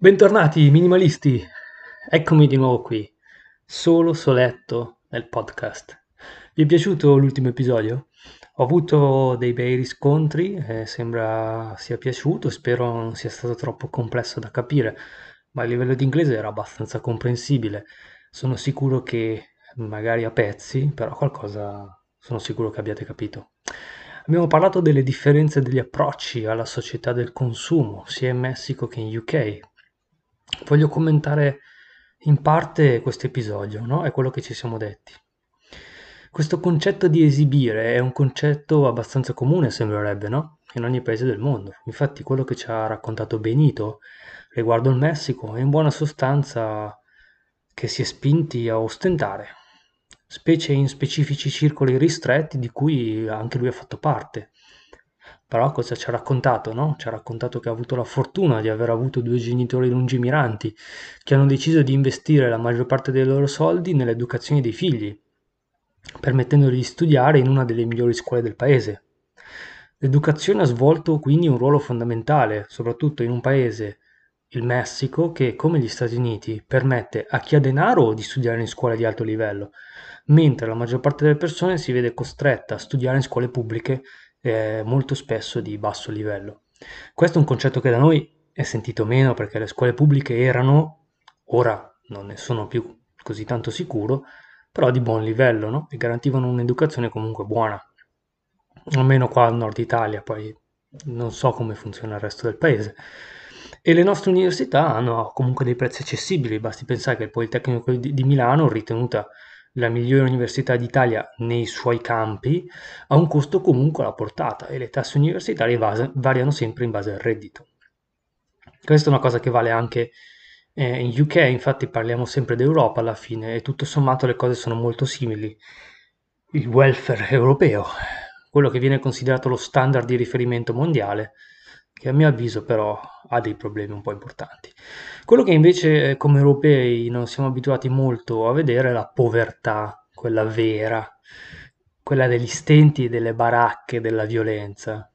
Bentornati minimalisti, eccomi di nuovo qui, solo soletto nel podcast. Vi è piaciuto l'ultimo episodio? Ho avuto dei bei riscontri, eh, sembra sia piaciuto, spero non sia stato troppo complesso da capire, ma a livello di inglese era abbastanza comprensibile. Sono sicuro che magari a pezzi, però qualcosa sono sicuro che abbiate capito. Abbiamo parlato delle differenze degli approcci alla società del consumo, sia in Messico che in UK, Voglio commentare in parte questo episodio, no? È quello che ci siamo detti. Questo concetto di esibire è un concetto abbastanza comune, sembrerebbe, no? In ogni paese del mondo. Infatti, quello che ci ha raccontato Benito riguardo il Messico è in buona sostanza che si è spinti a ostentare, specie in specifici circoli ristretti di cui anche lui ha fatto parte. Però cosa ci ha raccontato, no? Ci ha raccontato che ha avuto la fortuna di aver avuto due genitori lungimiranti, che hanno deciso di investire la maggior parte dei loro soldi nell'educazione dei figli, permettendogli di studiare in una delle migliori scuole del paese. L'educazione ha svolto quindi un ruolo fondamentale, soprattutto in un paese, il Messico, che come gli Stati Uniti permette a chi ha denaro di studiare in scuole di alto livello, mentre la maggior parte delle persone si vede costretta a studiare in scuole pubbliche eh, molto spesso di basso livello. Questo è un concetto che da noi è sentito meno perché le scuole pubbliche erano, ora non ne sono più così tanto sicuro, però di buon livello no? e garantivano un'educazione comunque buona, almeno qua al nord Italia, poi non so come funziona il resto del paese. E le nostre università hanno comunque dei prezzi accessibili, basti pensare che il Politecnico di Milano, ritenuta la migliore università d'Italia nei suoi campi, ha un costo comunque alla portata e le tasse universitarie variano sempre in base al reddito. Questa è una cosa che vale anche eh, in UK, infatti parliamo sempre d'Europa alla fine e tutto sommato le cose sono molto simili. Il welfare europeo, quello che viene considerato lo standard di riferimento mondiale, che a mio avviso però ha dei problemi un po' importanti. Quello che invece come europei non siamo abituati molto a vedere è la povertà, quella vera, quella degli stenti, delle baracche, della violenza.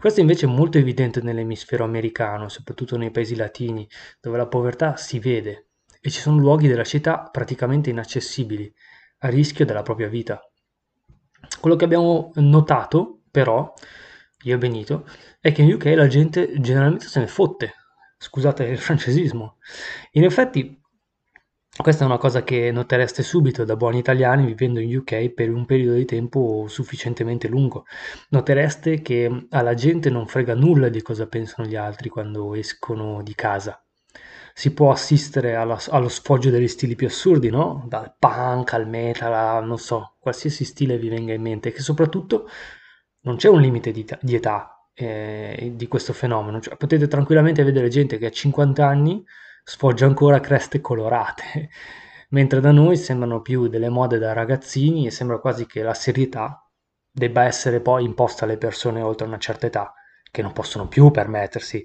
Questo invece è molto evidente nell'emisfero americano, soprattutto nei paesi latini, dove la povertà si vede e ci sono luoghi della città praticamente inaccessibili, a rischio della propria vita. Quello che abbiamo notato, però, io Benito, è che in UK la gente generalmente se ne fotte, scusate il francesismo. In effetti questa è una cosa che notereste subito da buoni italiani vivendo in UK per un periodo di tempo sufficientemente lungo. Notereste che alla gente non frega nulla di cosa pensano gli altri quando escono di casa. Si può assistere alla, allo sfoggio degli stili più assurdi, no? Dal punk al metal, non so, qualsiasi stile vi venga in mente, che soprattutto non c'è un limite di, di età eh, di questo fenomeno, cioè, potete tranquillamente vedere gente che a 50 anni sfoggia ancora creste colorate, mentre da noi sembrano più delle mode da ragazzini e sembra quasi che la serietà debba essere poi imposta alle persone oltre una certa età, che non possono più permettersi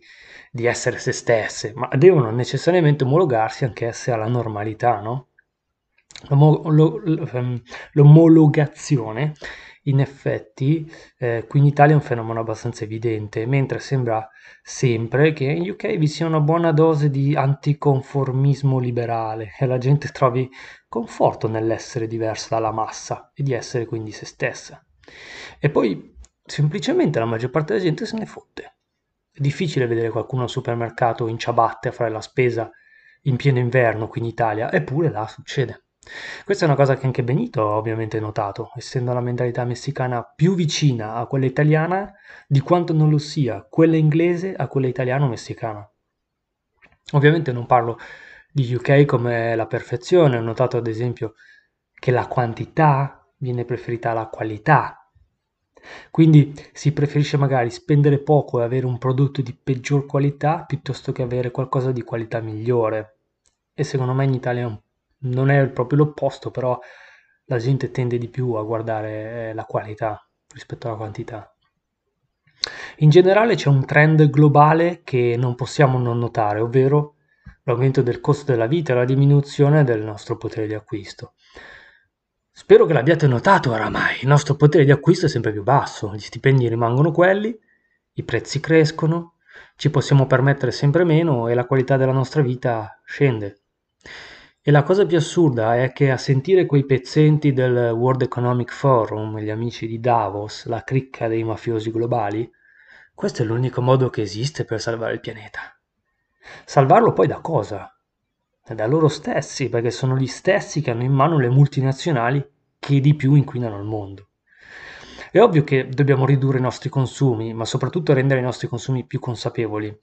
di essere se stesse, ma devono necessariamente omologarsi anch'esse alla normalità, no? Ehm, l'omologazione in effetti eh, qui in Italia è un fenomeno abbastanza evidente, mentre sembra sempre che in UK vi sia una buona dose di anticonformismo liberale e la gente trovi conforto nell'essere diversa dalla massa e di essere quindi se stessa. E poi semplicemente la maggior parte della gente se ne fotte. È difficile vedere qualcuno al supermercato in ciabatte a fare la spesa in pieno inverno qui in Italia, eppure là succede. Questa è una cosa che anche Benito ha ovviamente notato, essendo la mentalità messicana più vicina a quella italiana di quanto non lo sia quella inglese a quella italiano-messicana. Ovviamente non parlo di UK come la perfezione, ho notato ad esempio che la quantità viene preferita alla qualità. Quindi si preferisce magari spendere poco e avere un prodotto di peggior qualità piuttosto che avere qualcosa di qualità migliore. E secondo me in Italia è un non è proprio l'opposto, però la gente tende di più a guardare eh, la qualità rispetto alla quantità. In generale c'è un trend globale che non possiamo non notare, ovvero l'aumento del costo della vita e la diminuzione del nostro potere di acquisto. Spero che l'abbiate notato oramai, il nostro potere di acquisto è sempre più basso, gli stipendi rimangono quelli, i prezzi crescono, ci possiamo permettere sempre meno e la qualità della nostra vita scende. E la cosa più assurda è che a sentire quei pezzenti del World Economic Forum, gli amici di Davos, la cricca dei mafiosi globali, questo è l'unico modo che esiste per salvare il pianeta. Salvarlo poi da cosa? Da loro stessi, perché sono gli stessi che hanno in mano le multinazionali che di più inquinano il mondo. È ovvio che dobbiamo ridurre i nostri consumi, ma soprattutto rendere i nostri consumi più consapevoli,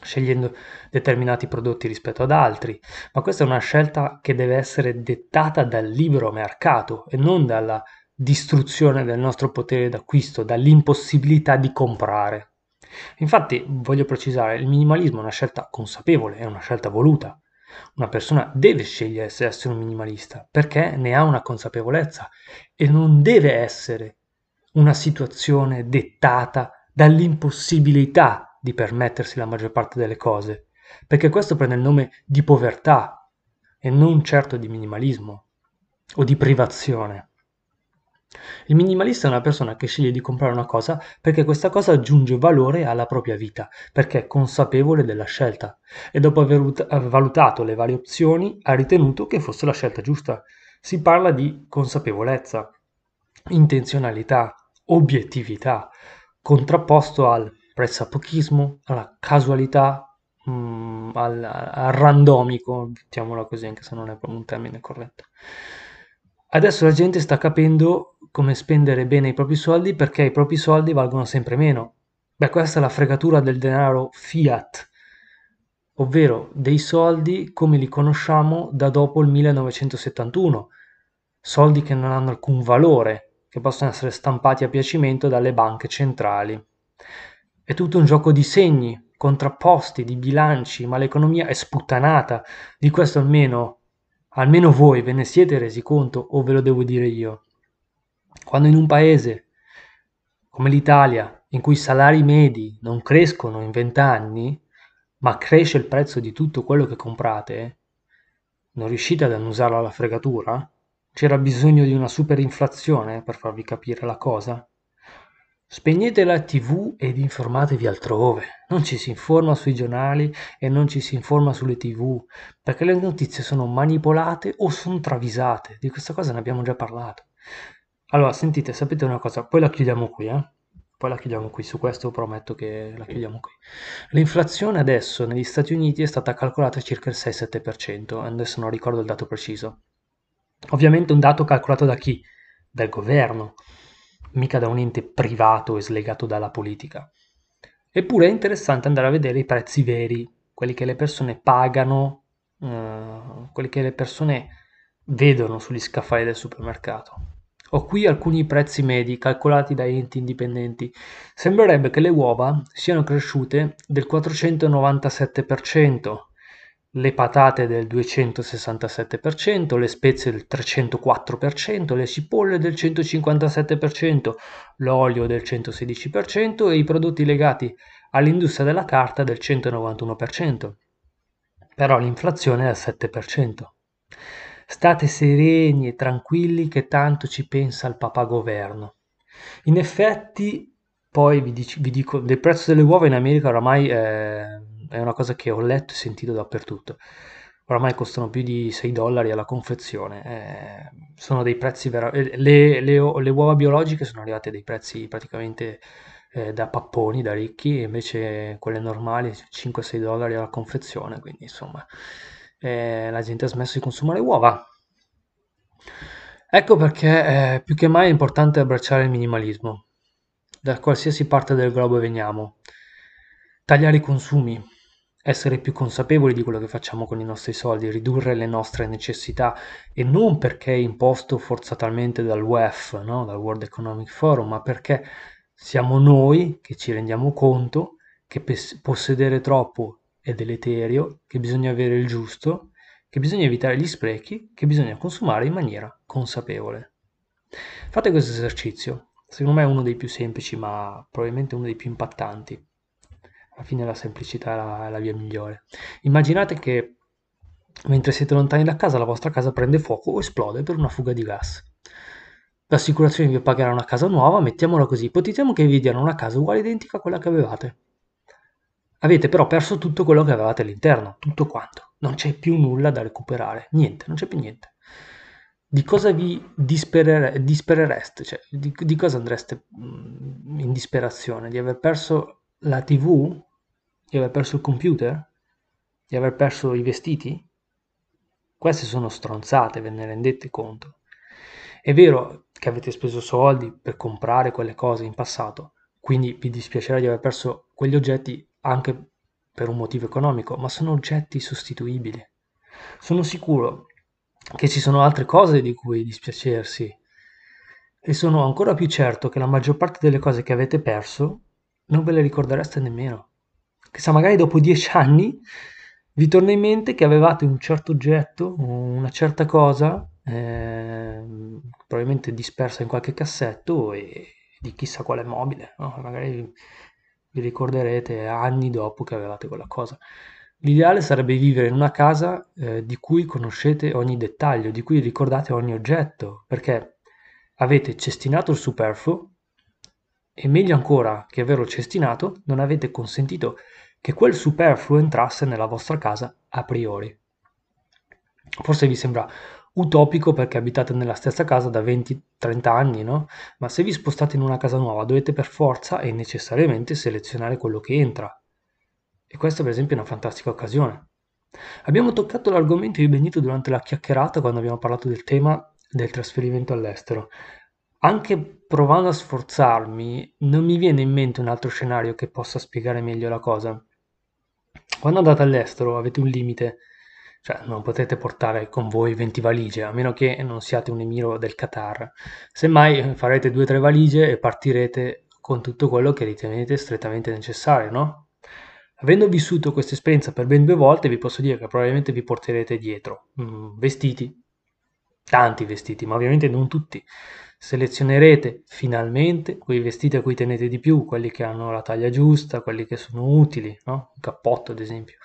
scegliendo determinati prodotti rispetto ad altri, ma questa è una scelta che deve essere dettata dal libero mercato e non dalla distruzione del nostro potere d'acquisto, dall'impossibilità di comprare. Infatti, voglio precisare, il minimalismo è una scelta consapevole, è una scelta voluta. Una persona deve scegliere se essere un minimalista perché ne ha una consapevolezza e non deve essere una situazione dettata dall'impossibilità di permettersi la maggior parte delle cose, perché questo prende il nome di povertà e non certo di minimalismo o di privazione. Il minimalista è una persona che sceglie di comprare una cosa perché questa cosa aggiunge valore alla propria vita, perché è consapevole della scelta e dopo aver valutato le varie opzioni ha ritenuto che fosse la scelta giusta. Si parla di consapevolezza, intenzionalità, obiettività, contrapposto al pressapochismo, alla casualità, mh, mm, al, al randomico, mettiamola così, anche se non è un termine corretto. Adesso la gente sta capendo come spendere bene i propri soldi perché i propri soldi valgono sempre meno. Beh, questa è la fregatura del denaro fiat, ovvero dei soldi come li conosciamo da dopo il 1971, soldi che non hanno alcun valore, che possono essere stampati a piacimento dalle banche centrali. È tutto un gioco di segni, contrapposti, di bilanci, ma l'economia è sputtanata. Di questo almeno, almeno voi ve ne siete resi conto o ve lo devo dire io? Quando in un paese come l'Italia, in cui i salari medi non crescono in vent'anni, ma cresce il prezzo di tutto quello che comprate, non riuscite ad annusarlo alla fregatura? C'era bisogno di una superinflazione per farvi capire la cosa? Spegnete la tv ed informatevi altrove. Non ci si informa sui giornali e non ci si informa sulle tv, perché le notizie sono manipolate o sono travisate. Di questa cosa ne abbiamo già parlato. Allora, sentite, sapete una cosa, poi la chiudiamo qui, eh? Poi la chiudiamo qui, su questo prometto che la chiudiamo qui. L'inflazione adesso negli Stati Uniti è stata calcolata circa il 6-7%, adesso non ricordo il dato preciso. Ovviamente un dato calcolato da chi? Dal governo, mica da un ente privato e slegato dalla politica. Eppure è interessante andare a vedere i prezzi veri, quelli che le persone pagano, eh, quelli che le persone vedono sugli scaffali del supermercato. Ho qui alcuni prezzi medi calcolati da enti indipendenti. Sembrerebbe che le uova siano cresciute del 497%, le patate del 267%, le spezie del 304%, le cipolle del 157%, l'olio del 116% e i prodotti legati all'industria della carta del 191%. Però l'inflazione è al 7%. State sereni e tranquilli che tanto ci pensa il papagoverno. In effetti, poi vi, dico, vi dico, del prezzo delle uova in America oramai... Eh, è una cosa che ho letto e sentito dappertutto. Oramai costano più di 6 dollari alla confezione, eh, sono dei prezzi veramente... Eh, le, le, le, uova biologiche sono arrivate a dei prezzi praticamente eh, da papponi, da ricchi, invece quelle normali 5-6 dollari alla confezione, quindi insomma eh, la gente ha smesso di consumare uova. Ecco perché eh, più che mai è importante abbracciare il minimalismo, da qualsiasi parte del globo veniamo. Tagliare i consumi, essere più consapevoli di quello che facciamo con i nostri soldi, ridurre le nostre necessità e non perché è imposto forzatamente dal WEF, no? dal World Economic Forum, ma perché siamo noi che ci rendiamo conto che possedere troppo è deleterio, che bisogna avere il giusto, che bisogna evitare gli sprechi, che bisogna consumare in maniera consapevole. Fate questo esercizio, secondo me è uno dei più semplici ma probabilmente uno dei più impattanti alla fine la semplicità è la, via migliore. Immaginate che mentre siete lontani da casa la vostra casa prende fuoco o esplode per una fuga di gas. L'assicurazione vi pagherà una casa nuova, mettiamola così, ipotizziamo che vi diano una casa uguale identica a quella che avevate. Avete però perso tutto quello che avevate all'interno, tutto quanto. Non c'è più nulla da recuperare, niente, non c'è più niente. Di cosa vi disperere, disperereste? Cioè, di, di cosa andreste mm, in disperazione? Di aver perso la TV? Di aver perso il computer? Di aver perso i vestiti? Queste sono stronzate, ve ne rendete conto. È vero che avete speso soldi per comprare quelle cose in passato, quindi vi dispiacerà di aver perso quegli oggetti anche per un motivo economico, ma sono oggetti sostituibili. Sono sicuro che ci sono altre cose di cui dispiacersi e sono ancora più certo che la maggior parte delle cose che avete perso non ve le ricordereste nemmeno. Chissà, magari dopo dieci anni vi torna in mente che avevate un certo oggetto, una certa cosa eh, probabilmente dispersa in qualche cassetto e di chissà quale mobile, no? magari vi ricorderete anni dopo che avevate quella cosa. L'ideale sarebbe vivere in una casa eh, di cui conoscete ogni dettaglio, di cui ricordate ogni oggetto, perché avete cestinato il superfluo e meglio ancora che averlo cestinato, non avete consentito che quel superfluo entrasse nella vostra casa a priori. Forse vi sembra utopico perché abitate nella stessa casa da 20-30 anni, no? Ma se vi spostate in una casa nuova dovete per forza e necessariamente selezionare quello che entra. E questa per esempio è una fantastica occasione. Abbiamo toccato l'argomento di Benito durante la chiacchierata quando abbiamo parlato del tema del trasferimento all'estero. Anche provando a sforzarmi, non mi viene in mente un altro scenario che possa spiegare meglio la cosa. Quando andate all'estero avete un limite cioè, non potete portare con voi 20 valigie, a meno che non siate un emiro del Qatar. Semmai farete due o tre valigie e partirete con tutto quello che ritenete strettamente necessario, no? Avendo vissuto questa esperienza per ben due volte, vi posso dire che probabilmente vi porterete dietro mm, vestiti, tanti vestiti, ma ovviamente non tutti. Selezionerete finalmente quei vestiti a cui tenete di più, quelli che hanno la taglia giusta, quelli che sono utili, no? Un cappotto, ad esempio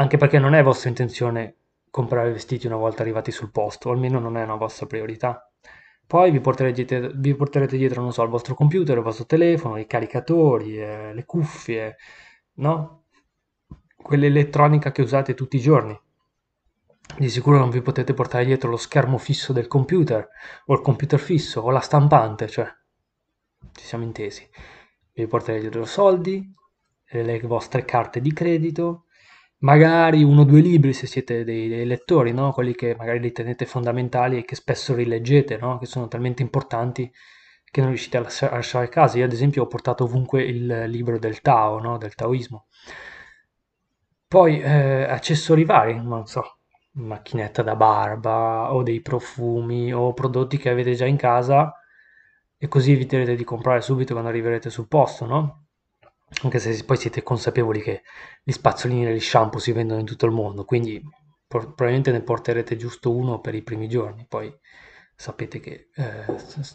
anche perché non è vostra intenzione comprare vestiti una volta arrivati sul posto, o almeno non è una vostra priorità. Poi vi porterete, vi porterete dietro, non so, il vostro computer, il vostro telefono, i caricatori, eh, le cuffie, no? Quell'elettronica che usate tutti i giorni. Di sicuro non vi potete portare dietro lo schermo fisso del computer, o il computer fisso, o la stampante, cioè, ci siamo intesi. Vi porterete dietro soldi, le vostre carte di credito, magari uno o due libri se siete dei, dei lettori, no? quelli che magari ritenete fondamentali e che spesso rileggete, no? che sono talmente importanti che non riuscite a lasciare a casa. Io ad esempio ho portato ovunque il libro del Tao, no? del Taoismo. Poi eh, accessori vari, non so, macchinetta da barba o dei profumi o prodotti che avete già in casa e così eviterete di comprare subito quando arriverete sul posto, no? anche se poi siete consapevoli che gli spazzolini e gli shampoo si vendono in tutto il mondo, quindi probabilmente ne porterete giusto uno per i primi giorni, poi sapete che eh,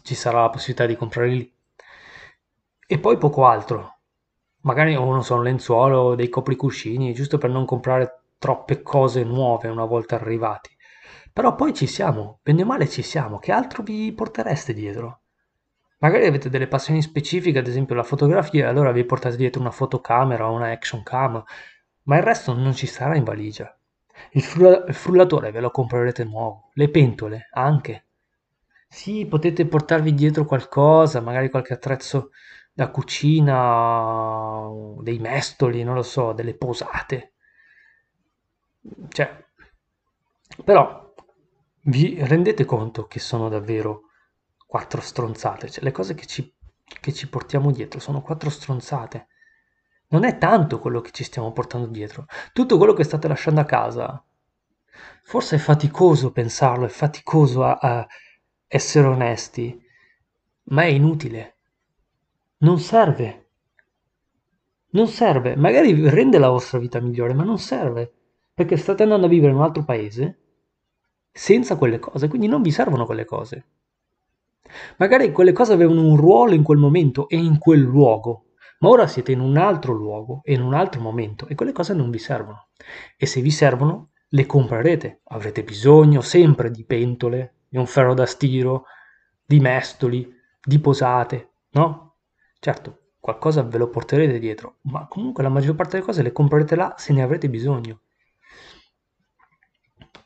ci sarà la possibilità di comprare lì. E poi poco altro, magari un lenzuolo, dei copricuscini, giusto per non comprare troppe cose nuove una volta arrivati. Però poi ci siamo, bene o male ci siamo, che altro vi portereste dietro? Magari avete delle passioni specifiche, ad esempio la fotografia, allora vi portate dietro una fotocamera o una action cam, ma il resto non ci sarà in valigia. Il, frulla- il frullatore ve lo comprerete nuovo, le pentole anche. Sì, potete portarvi dietro qualcosa, magari qualche attrezzo da cucina, dei mestoli, non lo so, delle posate. Cioè, però vi rendete conto che sono davvero quattro stronzate, cioè le cose che ci, che ci portiamo dietro sono quattro stronzate. Non è tanto quello che ci stiamo portando dietro, tutto quello che state lasciando a casa. Forse è faticoso pensarlo, è faticoso a, a essere onesti, ma è inutile. Non serve. Non serve. Magari rende la vostra vita migliore, ma non serve. Perché state andando a vivere in un altro paese senza quelle cose, quindi non vi servono quelle cose. Magari quelle cose avevano un ruolo in quel momento e in quel luogo, ma ora siete in un altro luogo e in un altro momento e quelle cose non vi servono. E se vi servono, le comprerete. Avrete bisogno sempre di pentole, di un ferro da stiro, di mestoli, di posate, no? Certo, qualcosa ve lo porterete dietro, ma comunque la maggior parte delle cose le comprerete là se ne avrete bisogno.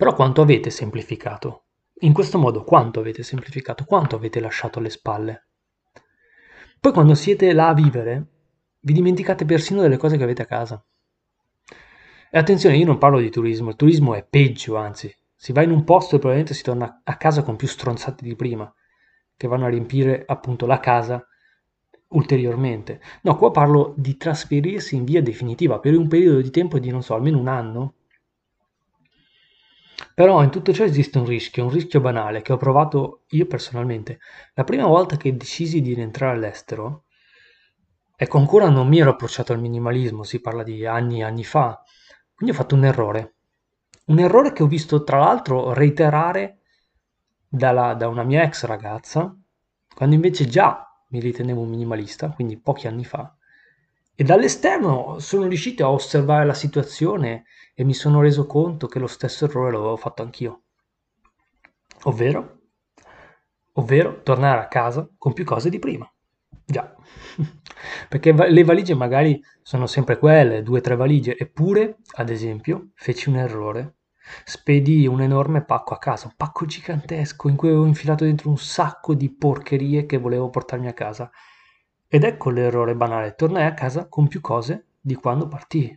Però quanto avete semplificato? In questo modo quanto avete semplificato? Quanto avete lasciato alle spalle? Poi quando siete là a vivere, vi dimenticate persino delle cose che avete a casa. E attenzione, io non parlo di turismo, il turismo è peggio, anzi, si va in un posto e probabilmente si torna a casa con più stronzate di prima, che vanno a riempire appunto la casa ulteriormente. No, qua parlo di trasferirsi in via definitiva per un periodo di tempo di, non so, almeno un anno, però in tutto ciò esiste un rischio, un rischio banale che ho provato io personalmente. La prima volta che decisi di rientrare all'estero, ecco ancora non mi ero approcciato al minimalismo, si parla di anni e anni fa, quindi ho fatto un errore. Un errore che ho visto tra l'altro reiterare dalla, da una mia ex ragazza, quando invece già mi ritenevo un minimalista, quindi pochi anni fa, e dall'esterno sono riuscito a osservare la situazione e mi sono reso conto che lo stesso errore l'avevo fatto anch'io. Ovvero? Ovvero tornare a casa con più cose di prima. Già, perché le valigie magari sono sempre quelle, due o tre valigie, eppure, ad esempio, feci un errore. Spedii un enorme pacco a casa, un pacco gigantesco in cui avevo infilato dentro un sacco di porcherie che volevo portarmi a casa. Ed ecco l'errore banale, tornai a casa con più cose di quando partii.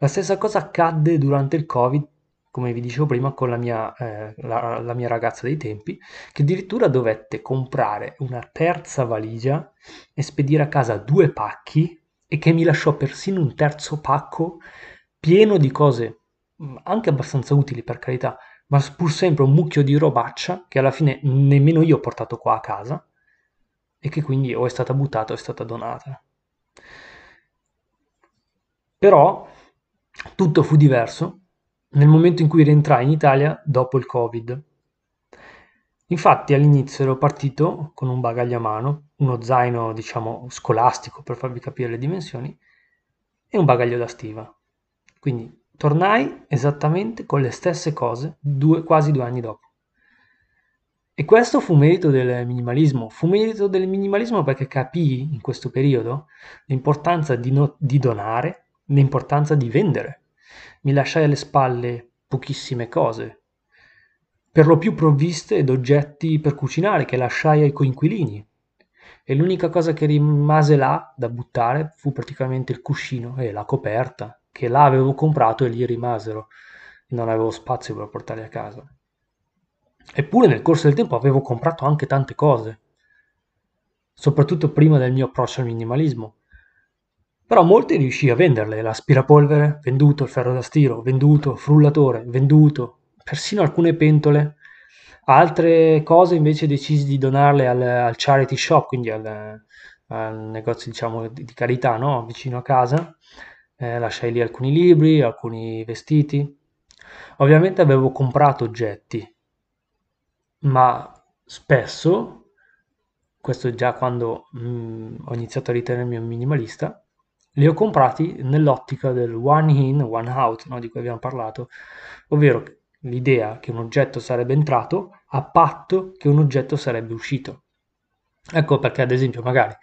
La stessa cosa accadde durante il Covid, come vi dicevo prima, con la mia, eh, la, la mia ragazza dei tempi, che addirittura dovette comprare una terza valigia e spedire a casa due pacchi e che mi lasciò persino un terzo pacco pieno di cose mm, anche abbastanza utili per carità, ma pur sempre un mucchio di robaccia che alla fine nemmeno io ho portato qua a casa e che quindi o è stata buttata o è stata donata. Però tutto fu diverso nel momento in cui rientrai in Italia dopo il Covid. Infatti all'inizio ero partito con un bagaglio a mano, uno zaino diciamo scolastico per farvi capire le dimensioni e un bagaglio da stiva. Quindi tornai esattamente con le stesse cose due, quasi due anni dopo. E questo fu merito del minimalismo. Fu merito del minimalismo perché capii in questo periodo l'importanza di, no- di donare, l'importanza di vendere. Mi lasciai alle spalle pochissime cose, per lo più provviste ed oggetti per cucinare che lasciai ai coinquilini. E l'unica cosa che rimase là da buttare fu praticamente il cuscino e la coperta, che là avevo comprato e lì rimasero. Non avevo spazio per portarli a casa. Eppure nel corso del tempo avevo comprato anche tante cose, soprattutto prima del mio approccio al minimalismo. Però molte riuscii a venderle, l'aspirapolvere, venduto, il ferro da stiro, venduto, frullatore, venduto, persino alcune pentole. Altre cose invece decisi di donarle al, al charity shop, quindi al, al negozio diciamo di, di carità, no? vicino a casa. Eh, lasciai lì alcuni libri, alcuni vestiti. Ovviamente avevo comprato oggetti, ma spesso, questo già quando mm, ho iniziato a ritenermi un minimalista, li ho comprati nell'ottica del one in, one out, no, di cui abbiamo parlato, ovvero l'idea che un oggetto sarebbe entrato a patto che un oggetto sarebbe uscito. Ecco perché, ad esempio, magari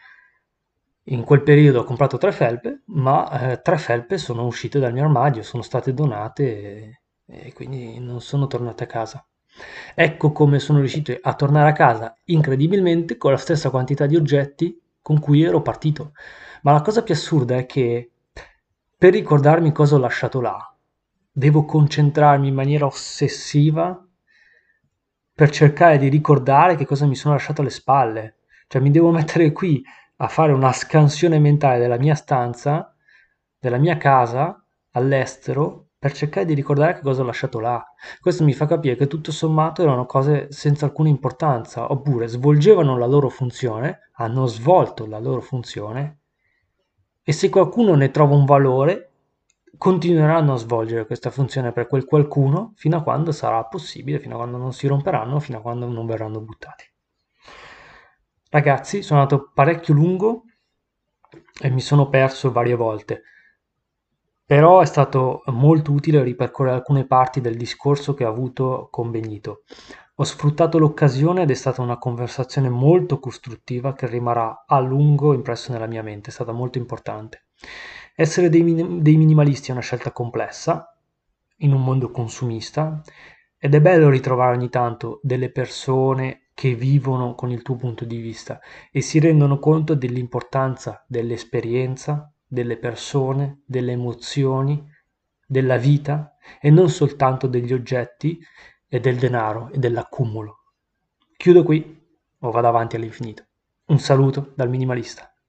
in quel periodo ho comprato tre felpe, ma eh, tre felpe sono uscite dal mio armadio, sono state donate e, e quindi non sono tornate a casa. Ecco come sono riuscito a tornare a casa incredibilmente con la stessa quantità di oggetti con cui ero partito. Ma la cosa più assurda è che per ricordarmi cosa ho lasciato là, devo concentrarmi in maniera ossessiva per cercare di ricordare che cosa mi sono lasciato alle spalle. Cioè mi devo mettere qui a fare una scansione mentale della mia stanza, della mia casa all'estero per cercare di ricordare che cosa ho lasciato là. Questo mi fa capire che tutto sommato erano cose senza alcuna importanza, oppure svolgevano la loro funzione, hanno svolto la loro funzione, e se qualcuno ne trova un valore, continueranno a svolgere questa funzione per quel qualcuno fino a quando sarà possibile, fino a quando non si romperanno, fino a quando non verranno buttati. Ragazzi, sono andato parecchio lungo e mi sono perso varie volte. Però è stato molto utile ripercorrere alcune parti del discorso che ho avuto con Benito. Ho sfruttato l'occasione ed è stata una conversazione molto costruttiva che rimarrà a lungo impresso nella mia mente, è stata molto importante. Essere dei, min- dei minimalisti è una scelta complessa in un mondo consumista ed è bello ritrovare ogni tanto delle persone che vivono con il tuo punto di vista e si rendono conto dell'importanza dell'esperienza, delle persone, delle emozioni, della vita e non soltanto degli oggetti e del denaro e dell'accumulo. Chiudo qui o vado avanti all'infinito. Un saluto dal minimalista.